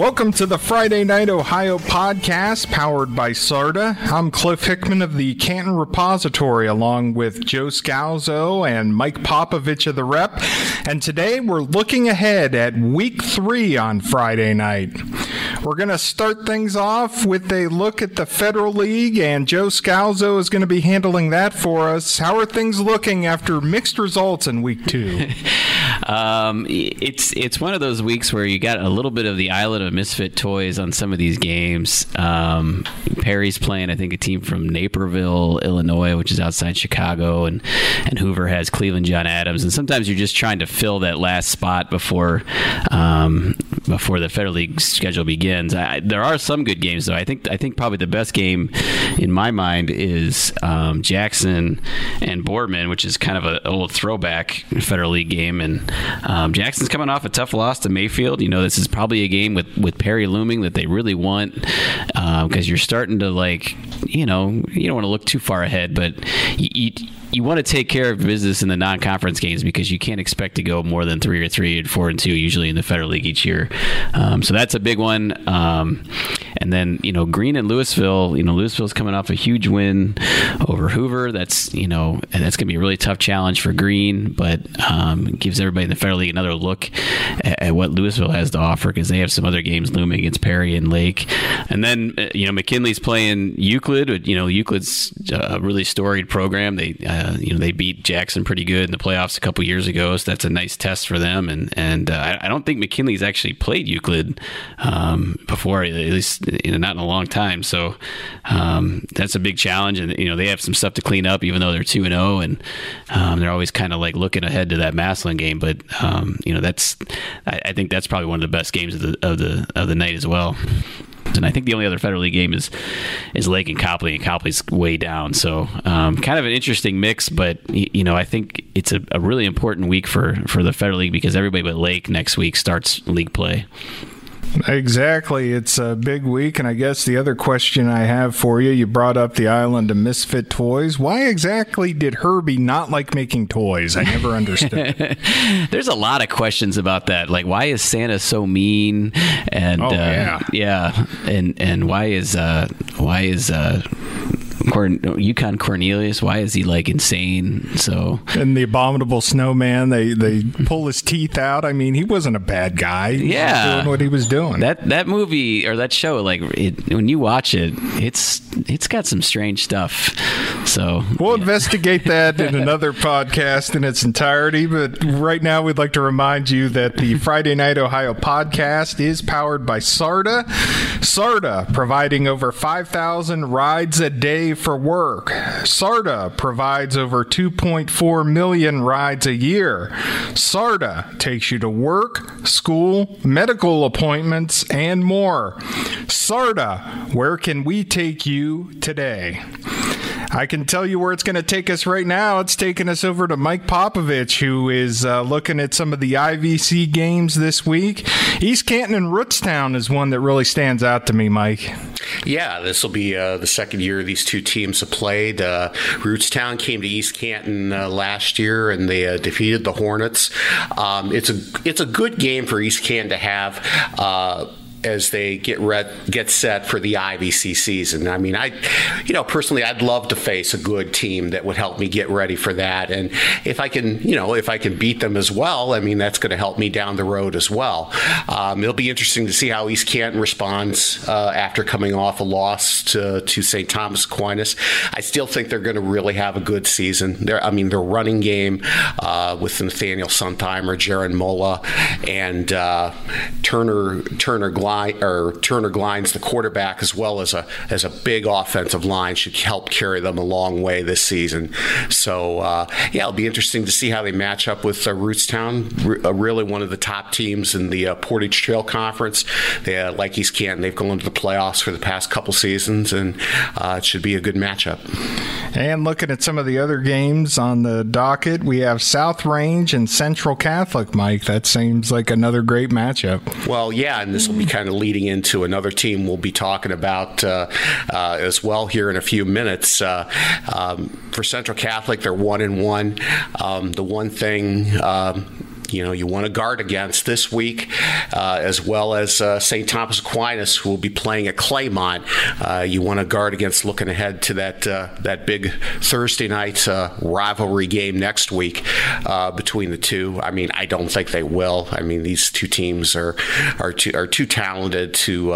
Welcome to the Friday Night Ohio podcast powered by SARTA. I'm Cliff Hickman of the Canton Repository along with Joe Scalzo and Mike Popovich of the Rep. And today we're looking ahead at week three on Friday night. We're going to start things off with a look at the Federal League, and Joe Scalzo is going to be handling that for us. How are things looking after mixed results in week two? um, it's it's one of those weeks where you got a little bit of the island of misfit toys on some of these games. Um, Perry's playing, I think, a team from Naperville, Illinois, which is outside Chicago, and and Hoover has Cleveland John Adams, and sometimes you're just trying to fill that last spot before um, before the Federal League schedule begins. I, there are some good games though. I think I think probably the best game in my mind is um, Jackson and Boardman, which is kind of a, old throwback Federal League game. And um, Jackson's coming off a tough loss to Mayfield. You know, this is probably a game with with Perry looming that they really want because um, you're starting to like, you know, you don't want to look too far ahead, but you, you you want to take care of business in the non-conference games because you can't expect to go more than three or three and four and two usually in the federal league each year. Um, so that's a big one. Um, and then you know Green and Louisville. You know Louisville's coming off a huge win over Hoover. That's you know and that's going to be a really tough challenge for Green, but um, gives everybody in the federal league another look at, at what Louisville has to offer because they have some other games looming against Perry and Lake. And then uh, you know McKinley's playing Euclid. You know Euclid's a really storied program. They uh, uh, you know, they beat Jackson pretty good in the playoffs a couple years ago, so that's a nice test for them. And and uh, I, don't think McKinley's actually played Euclid um, before, at least you know, not in a long time. So um, that's a big challenge, and you know they have some stuff to clean up, even though they're two and zero, oh, and um, they're always kind of like looking ahead to that Massillon game. But um, you know that's I, I think that's probably one of the best games of the of the of the night as well. And I think the only other federal league game is is Lake and Copley, and Copley's way down. So um, kind of an interesting mix, but you know I think it's a, a really important week for for the federal league because everybody but Lake next week starts league play. Exactly. It's a big week. And I guess the other question I have for you you brought up the island of misfit toys. Why exactly did Herbie not like making toys? I never understood. There's a lot of questions about that. Like, why is Santa so mean? And, oh, uh, yeah. yeah. And, and why is, uh, why is, uh, Corn- Yukon Cornelius. Why is he like insane? So and the abominable snowman. They they pull his teeth out. I mean, he wasn't a bad guy. He yeah, doing what he was doing. That that movie or that show, like it, when you watch it, it's it's got some strange stuff. So we'll yeah. investigate that in another podcast in its entirety. But right now, we'd like to remind you that the Friday Night Ohio podcast is powered by SARTA. SARTA providing over five thousand rides a day for work. SARTA provides over 2.4 million rides a year. SARTA takes you to work, school, medical appointments, and more. SARTA, where can we take you today? I can tell you where it's going to take us right now. It's taking us over to Mike Popovich, who is uh, looking at some of the IVC games this week. East Canton and Rootstown is one that really stands out to me, Mike. Yeah, this will be uh, the second year these two teams have played. Uh, Rootstown came to East Canton uh, last year and they uh, defeated the Hornets. Um, it's a it's a good game for East Canton to have uh, as they get get set for the IVC season. I mean, I, you know, personally, I'd love to face a good team that would help me get ready for that. And if I can, you know, if I can beat them as well, I mean, that's going to help me down the road as well. Um, it'll be interesting to see how East Canton responds uh, after coming off a loss to, to St. Thomas Aquinas. I still think they're going to really have a good season. They're, I mean, their running game uh, with Nathaniel Suntimer, Jaron Mola, and uh, Turner Turner Glenn Or Turner Glines, the quarterback, as well as a as a big offensive line, should help carry them a long way this season. So uh, yeah, it'll be interesting to see how they match up with uh, Rootstown, uh, really one of the top teams in the uh, Portage Trail Conference. They uh, like East Canton, they've gone to the playoffs for the past couple seasons, and uh, it should be a good matchup. And looking at some of the other games on the docket, we have South Range and Central Catholic. Mike, that seems like another great matchup. Well, yeah, and this will be kind of leading into another team we'll be talking about uh, uh, as well here in a few minutes. Uh, um, for Central Catholic, they're one and one. Um, the one thing. Um, you know you want to guard against this week, uh, as well as uh, St. Thomas Aquinas, who will be playing at Claymont. Uh, you want to guard against looking ahead to that uh, that big Thursday night uh, rivalry game next week between the two. I mean, I don't think they will. I mean, these two teams are are too, are too talented to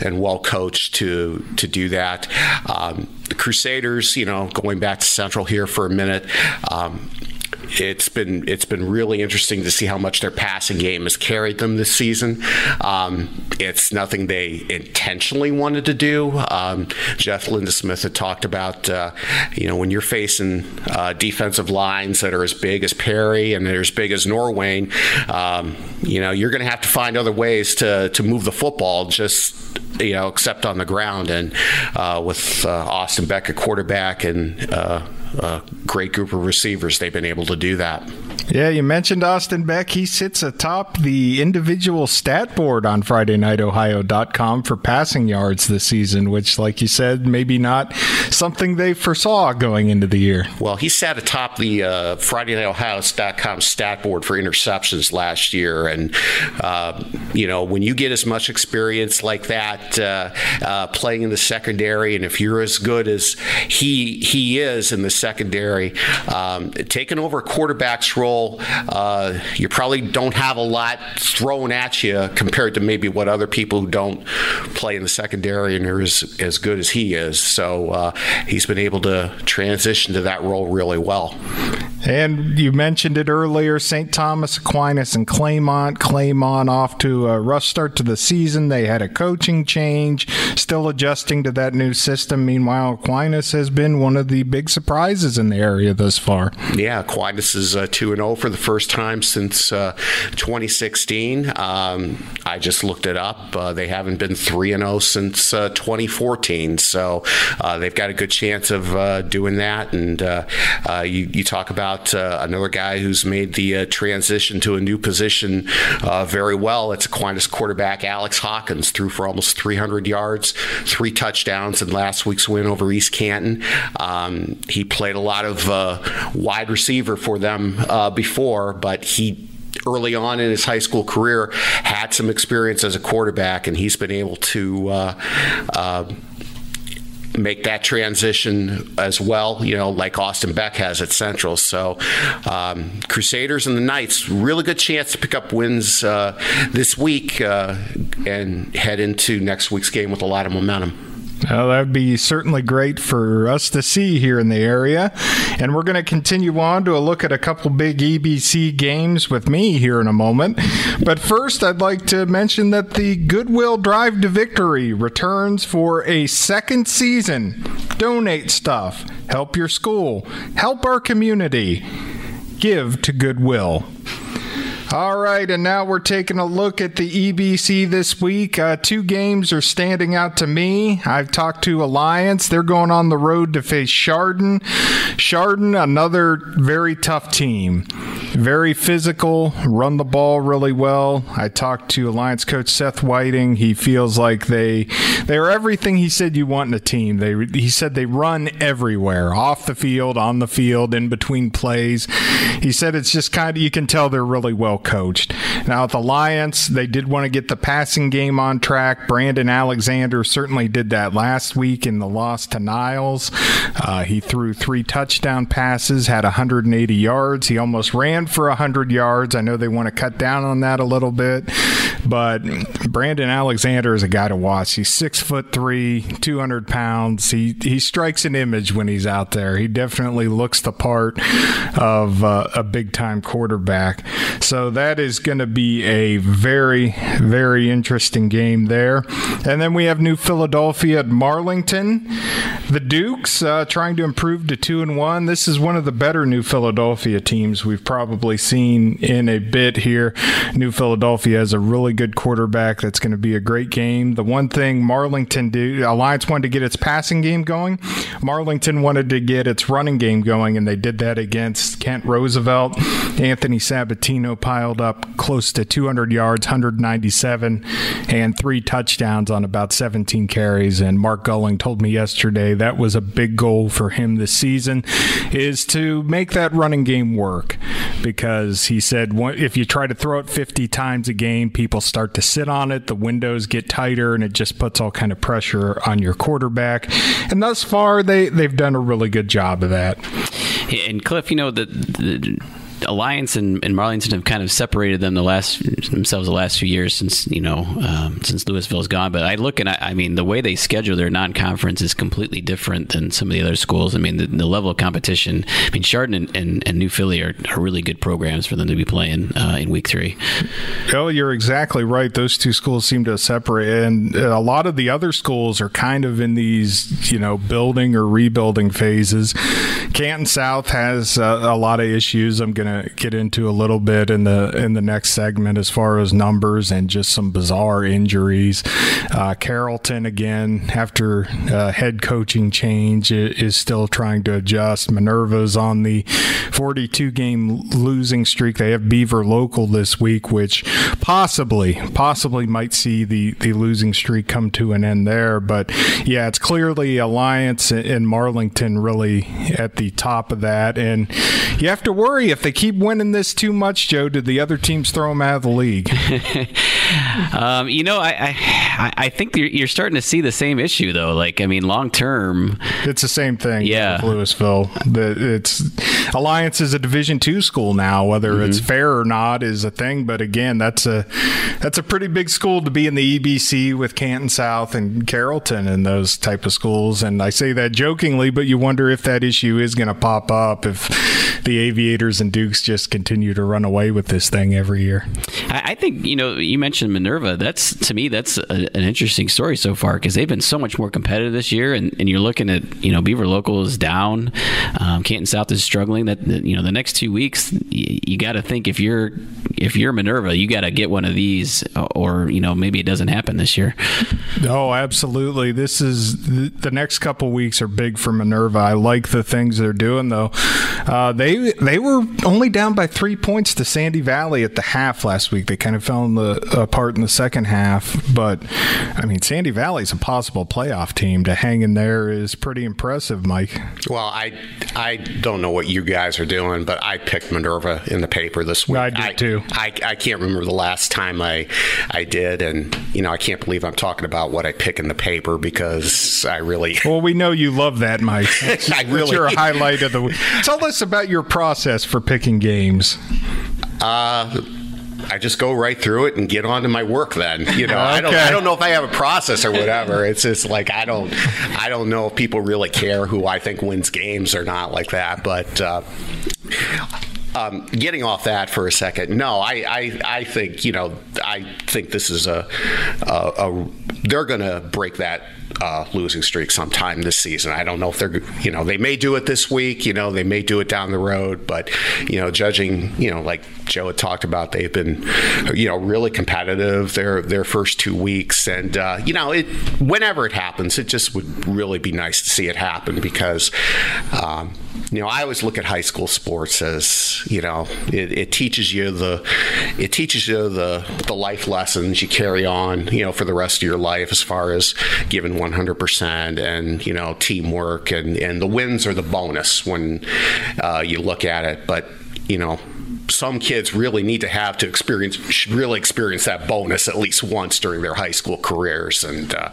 and well coached to to do that. Um, the Crusaders, you know, going back to Central here for a minute. Um, it's been it's been really interesting to see how much their passing game has carried them this season. Um, it's nothing they intentionally wanted to do. Um, Jeff Lindesmith had talked about uh, you know when you're facing uh, defensive lines that are as big as Perry and they're as big as Norway, um, you know you're going to have to find other ways to to move the football just you know except on the ground and uh, with uh, Austin Beck at quarterback and uh, a great group of receivers, they've been able to do that. Yeah, you mentioned Austin Beck. He sits atop the individual stat board on FridayNightOhio.com for passing yards this season, which, like you said, maybe not something they foresaw going into the year. Well, he sat atop the uh, FridayNightOhio.com stat board for interceptions last year. And, uh, you know, when you get as much experience like that uh, uh, playing in the secondary, and if you're as good as he, he is in the secondary, um, taking over a quarterback's role uh, you probably don't have a lot thrown at you compared to maybe what other people who don't play in the secondary and are as, as good as he is. So uh, he's been able to transition to that role really well. And you mentioned it earlier St. Thomas Aquinas and Claymont. Claymont off to a rough start to the season. They had a coaching change, still adjusting to that new system. Meanwhile, Aquinas has been one of the big surprises in the area thus far. Yeah, Aquinas is uh, 2 0 for the first time since uh, 2016. Um, I just looked it up. Uh, they haven't been 3 and 0 since uh, 2014. So uh, they've got a good chance of uh, doing that. And you, you talk about another guy who's made the transition to a new position very well. It's Aquinas quarterback Alex Hawkins, threw for almost 300 yards, three touchdowns in last week's win over East Canton. Um, he played a lot of wide receiver for them uh, before, but he early on in his high school career had some experience as a quarterback, and he's been able to uh, uh, make that transition as well, you know, like Austin Beck has at Central. So, um, Crusaders and the Knights, really good chance to pick up wins uh, this week uh, and head into next week's game with a lot of momentum. Well, that would be certainly great for us to see here in the area. And we're going to continue on to a look at a couple big EBC games with me here in a moment. But first, I'd like to mention that the Goodwill Drive to Victory returns for a second season. Donate stuff, help your school, help our community, give to Goodwill. All right, and now we're taking a look at the EBC this week. Uh, two games are standing out to me. I've talked to Alliance. They're going on the road to face Chardon. Chardon, another very tough team. Very physical, run the ball really well. I talked to Alliance coach Seth Whiting. He feels like they they are everything he said you want in a team. They he said they run everywhere, off the field, on the field, in between plays. He said it's just kind of you can tell they're really well coached. Now, at the Lions, they did want to get the passing game on track. Brandon Alexander certainly did that last week in the loss to Niles. Uh, he threw three touchdown passes, had 180 yards. He almost ran for 100 yards. I know they want to cut down on that a little bit, but Brandon Alexander is a guy to watch. He's six foot three, 200 pounds. He he strikes an image when he's out there. He definitely looks the part of uh, a big time quarterback. So that is going to be a very, very interesting game there. And then we have New Philadelphia at Marlington. The Dukes uh, trying to improve to two and one. This is one of the better New Philadelphia teams we've probably seen in a bit here. New Philadelphia has a really good quarterback. That's going to be a great game. The one thing Marlington did, Alliance wanted to get its passing game going. Marlington wanted to get its running game going, and they did that against Kent Roosevelt. Anthony Sabatino piled up close to 200 yards, 197, and three touchdowns on about 17 carries. And Mark Gulling told me yesterday that was a big goal for him this season, is to make that running game work. Because he said if you try to throw it 50 times a game, people start to sit on it, the windows get tighter, and it just puts all kind of pressure on your quarterback. And thus far, they they've done a really good job of that. And Cliff, you know the, the Alliance and, and Marlington have kind of separated them the last themselves the last few years since you know um, since Louisville's gone. But I look and I, I, mean the way they schedule their non-conference is completely different than some of the other schools. I mean the, the level of competition. I mean Chardon and, and, and New Philly are, are, really good programs for them to be playing uh, in week three. Oh, you're exactly right. Those two schools seem to separate, and a lot of the other schools are kind of in these you know building or rebuilding phases. Canton South has uh, a lot of issues. I'm going to get into a little bit in the in the next segment as far as numbers and just some bizarre injuries. Uh, Carrollton again after uh, head coaching change is still trying to adjust. Minerva's on the 42 game losing streak. They have Beaver local this week, which possibly possibly might see the the losing streak come to an end there. But yeah, it's clearly Alliance and Marlington really at the top of that, and you have to worry if they keep winning this too much, Joe. Did the other teams throw them out of the league? um, you know, I, I, I think you're, you're, starting to see the same issue though. Like, I mean, long term, it's the same thing. Yeah, Louisville. The, it's Alliance is a Division two school now. Whether mm-hmm. it's fair or not is a thing. But again, that's a that's a pretty big school to be in the EBC with Canton South and Carrollton and those type of schools. And I say that jokingly, but you wonder if that issue is going to pop up if the Aviators and Dukes just continue to run away with this thing every year. I, think you know you mentioned Minerva. That's to me that's a, an interesting story so far because they've been so much more competitive this year, and, and you're looking at you know Beaver Local is down, um, Canton South is struggling. That you know the next two weeks you, you got to think if you're if you're Minerva, you got to get one of these, or you know maybe it doesn't happen this year. Oh, absolutely. This is the next couple weeks are big for Minerva. I like the things they're doing though. Uh, they they were only down by three points to Sandy Valley at the half last week. They kind of fell in the, apart in the second half, but I mean Sandy Valley's a possible playoff team. To hang in there is pretty impressive, Mike. Well, I I don't know what you guys are doing, but I picked Minerva in the paper this week. I did I, too. I, I can't remember the last time I I did, and you know I can't believe I'm talking about what I pick in the paper because I really. Well, we know you love that, Mike. I really. That's your highlight of the week. Tell us about your process for picking games. Uh, I just go right through it and get on to my work. Then you know, okay. I don't, I don't know if I have a process or whatever. It's just like I don't, I don't know if people really care who I think wins games or not like that. But uh, um, getting off that for a second, no, I, I, I think you know, I think this is a, a, a they're going to break that uh, losing streak sometime this season. I don't know if they're, you know, they may do it this week, you know, they may do it down the road, but, you know, judging, you know, like Joe had talked about, they've been, you know, really competitive their their first two weeks, and uh, you know, it whenever it happens, it just would really be nice to see it happen because. Um, you know, I always look at high school sports as you know, it, it, teaches you the it teaches you the the life lessons you carry on, you know, for the rest of your life as far as giving 100% and you know teamwork and and the wins are the bonus when uh, you look at it, but you know some kids really need to have to experience really experience that bonus at least once during their high school careers. And uh,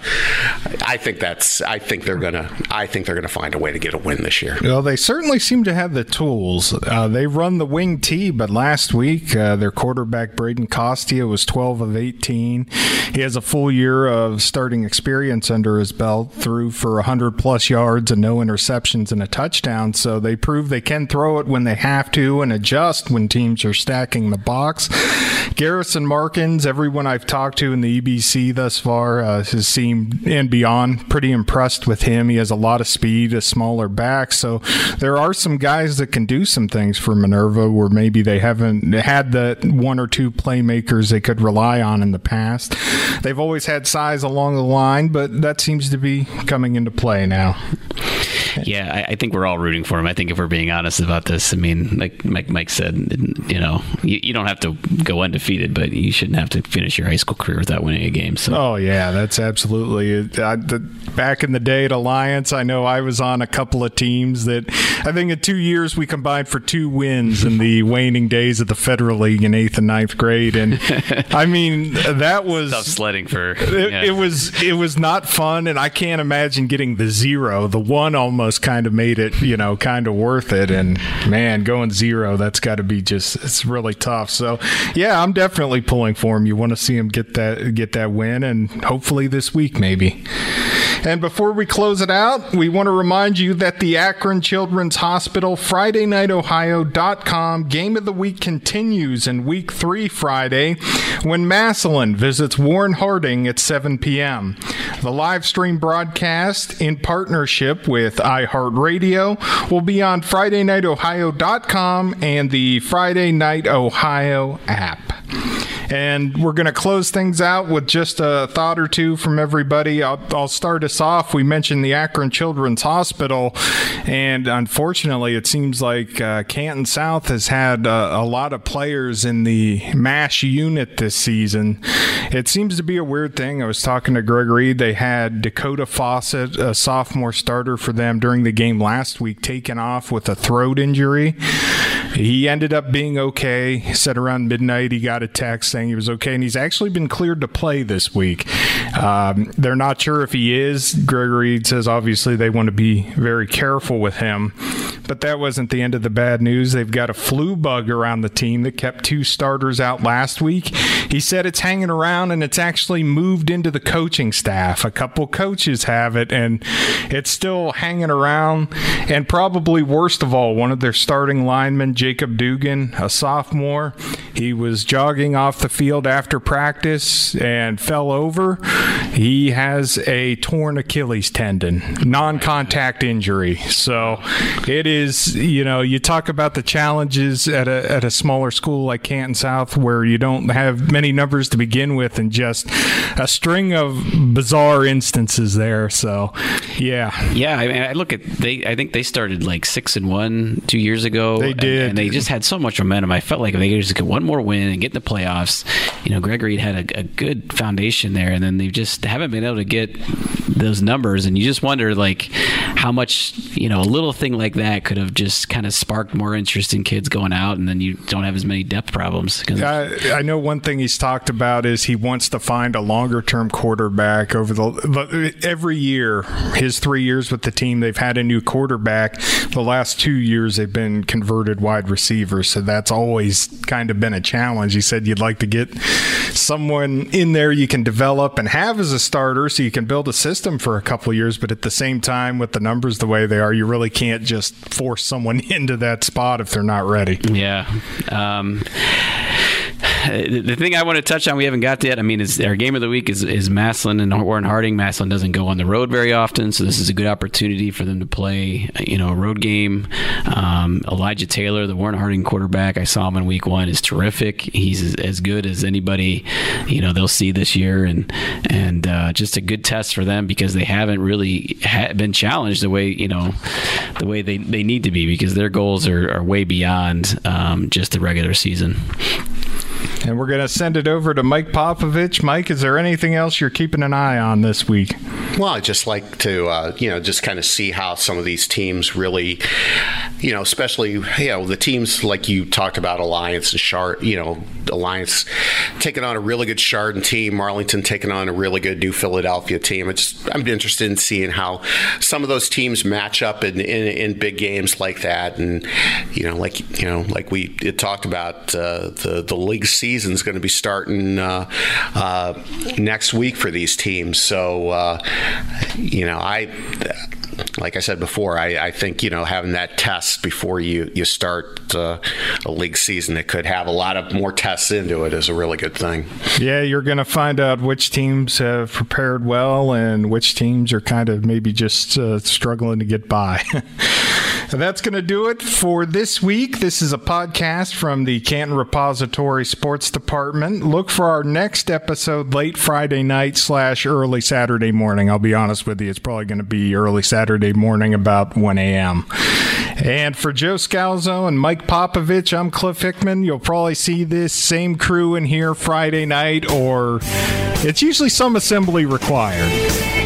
I think that's I think they're gonna I think they're gonna find a way to get a win this year. Well they certainly seem to have the tools. Uh, they run the wing T but last week uh, their quarterback Braden Costia was 12 of 18 he has a full year of starting experience under his belt threw for 100 plus yards and no interceptions and a touchdown. So they prove they can throw it when they have to and adjust when teams teams are stacking the box. Garrison Markins, everyone I've talked to in the EBC thus far uh, has seemed and beyond pretty impressed with him. He has a lot of speed, a smaller back, so there are some guys that can do some things for Minerva where maybe they haven't had the one or two playmakers they could rely on in the past. They've always had size along the line, but that seems to be coming into play now. Yeah, I, I, think we're all rooting for him. I think if we're being honest about this, I mean, like Mike, Mike said, you know, you, you, don't have to go undefeated, but you shouldn't have to finish your high school career without winning a game. So. Oh yeah, that's absolutely. I, the, back in the day at Alliance, I know I was on a couple of teams that I think in two years we combined for two wins in the waning days of the Federal League in eighth and ninth grade, and I mean that was tough sledding for. It, yeah. it was it was not fun, and I can't imagine getting the zero. The one almost kind of made it, you know, kind of worth it. And man, going zero, that's got to be just it's really tough. So yeah, I'm definitely pulling for him. You want to see him get that get that win, and hopefully this week maybe. And before we close it out, we want to remind you that the Akron Children's Hospital Friday Night Ohio.com game of the week continues in week three Friday when Massillon visits Warren Harding at 7 p.m. The live stream broadcast in partnership with iHeartRadio will be on FridayNightOhio.com and the Friday Night Ohio app. And we're going to close things out with just a thought or two from everybody. I'll, I'll start us off. We mentioned the Akron Children's Hospital, and unfortunately, it seems like uh, Canton South has had uh, a lot of players in the MASH unit this season. It seems to be a weird thing. I was talking to Greg Reed. They had Dakota Fawcett, a sophomore starter for them during the game last week, taken off with a throat injury. He ended up being okay. He said around midnight he got a text saying he was okay, and he's actually been cleared to play this week. Um, they're not sure if he is. Gregory says obviously they want to be very careful with him, but that wasn't the end of the bad news. They've got a flu bug around the team that kept two starters out last week. He said it's hanging around and it's actually moved into the coaching staff. A couple coaches have it, and it's still hanging around. And probably worst of all, one of their starting linemen, Jacob Dugan, a sophomore, he was jogging off the field after practice and fell over. He has a torn Achilles tendon, non contact injury. So it is, you know, you talk about the challenges at a, at a smaller school like Canton South where you don't have many numbers to begin with and just a string of bizarre instances there. So, yeah. Yeah. I mean, I look at, they, I think they started like six and one two years ago. They did. And, and they just had so much momentum. I felt like if they could just get one more win and get in the playoffs, you know, Gregory had a, a, good foundation there, and then they just haven't been able to get those numbers. And you just wonder, like, how much, you know, a little thing like that could have just kind of sparked more interest in kids going out, and then you don't have as many depth problems. I, I know one thing he's talked about is he wants to find a longer term quarterback over the every year. His three years with the team, they've had a new quarterback. The last two years, they've been converted wide receivers, so that's always kind of been a challenge. He said you'd like to get someone in there you can develop and have as a starter so you can build a system for a couple years, but at the same time, with the numbers the way they are, you really can't just force someone into that spot if they're not ready. Yeah. Um, the thing I want to touch on, we haven't got to yet. I mean, is our game of the week is, is Massillon and Warren Harding. Massillon doesn't go on the road very often, so this is a good opportunity for them to play, you know, a road game. Um, Elijah Taylor, the Warren Harding quarterback, I saw him in week one, is terrific. He's as good as anybody, you know, they'll see this year, and and uh, just a good test for them because they haven't really ha- been challenged the way you know the way they, they need to be because their goals are, are way beyond um, just the regular season. And we're going to send it over to Mike Popovich. Mike, is there anything else you're keeping an eye on this week? Well, I just like to, uh, you know, just kind of see how some of these teams really, you know, especially, you know, the teams like you talked about, Alliance and Chart, you know, Alliance taking on a really good Chardon team, Marlington taking on a really good New Philadelphia team. It's, I'm interested in seeing how some of those teams match up in, in, in big games like that. And, you know, like, you know, like we talked about uh, the, the league season is going to be starting uh, uh, next week for these teams. So, uh, you know, I like I said before, I, I, think you know having that test before you you start uh, a league season that could have a lot of more tests into it is a really good thing. Yeah, you're going to find out which teams have prepared well and which teams are kind of maybe just uh, struggling to get by. That's going to do it for this week. This is a podcast from the Canton Repository Sports Department. Look for our next episode late Friday night slash early Saturday morning. I'll be honest with you, it's probably going to be early Saturday morning about 1 a.m. And for Joe Scalzo and Mike Popovich, I'm Cliff Hickman. You'll probably see this same crew in here Friday night, or it's usually some assembly required.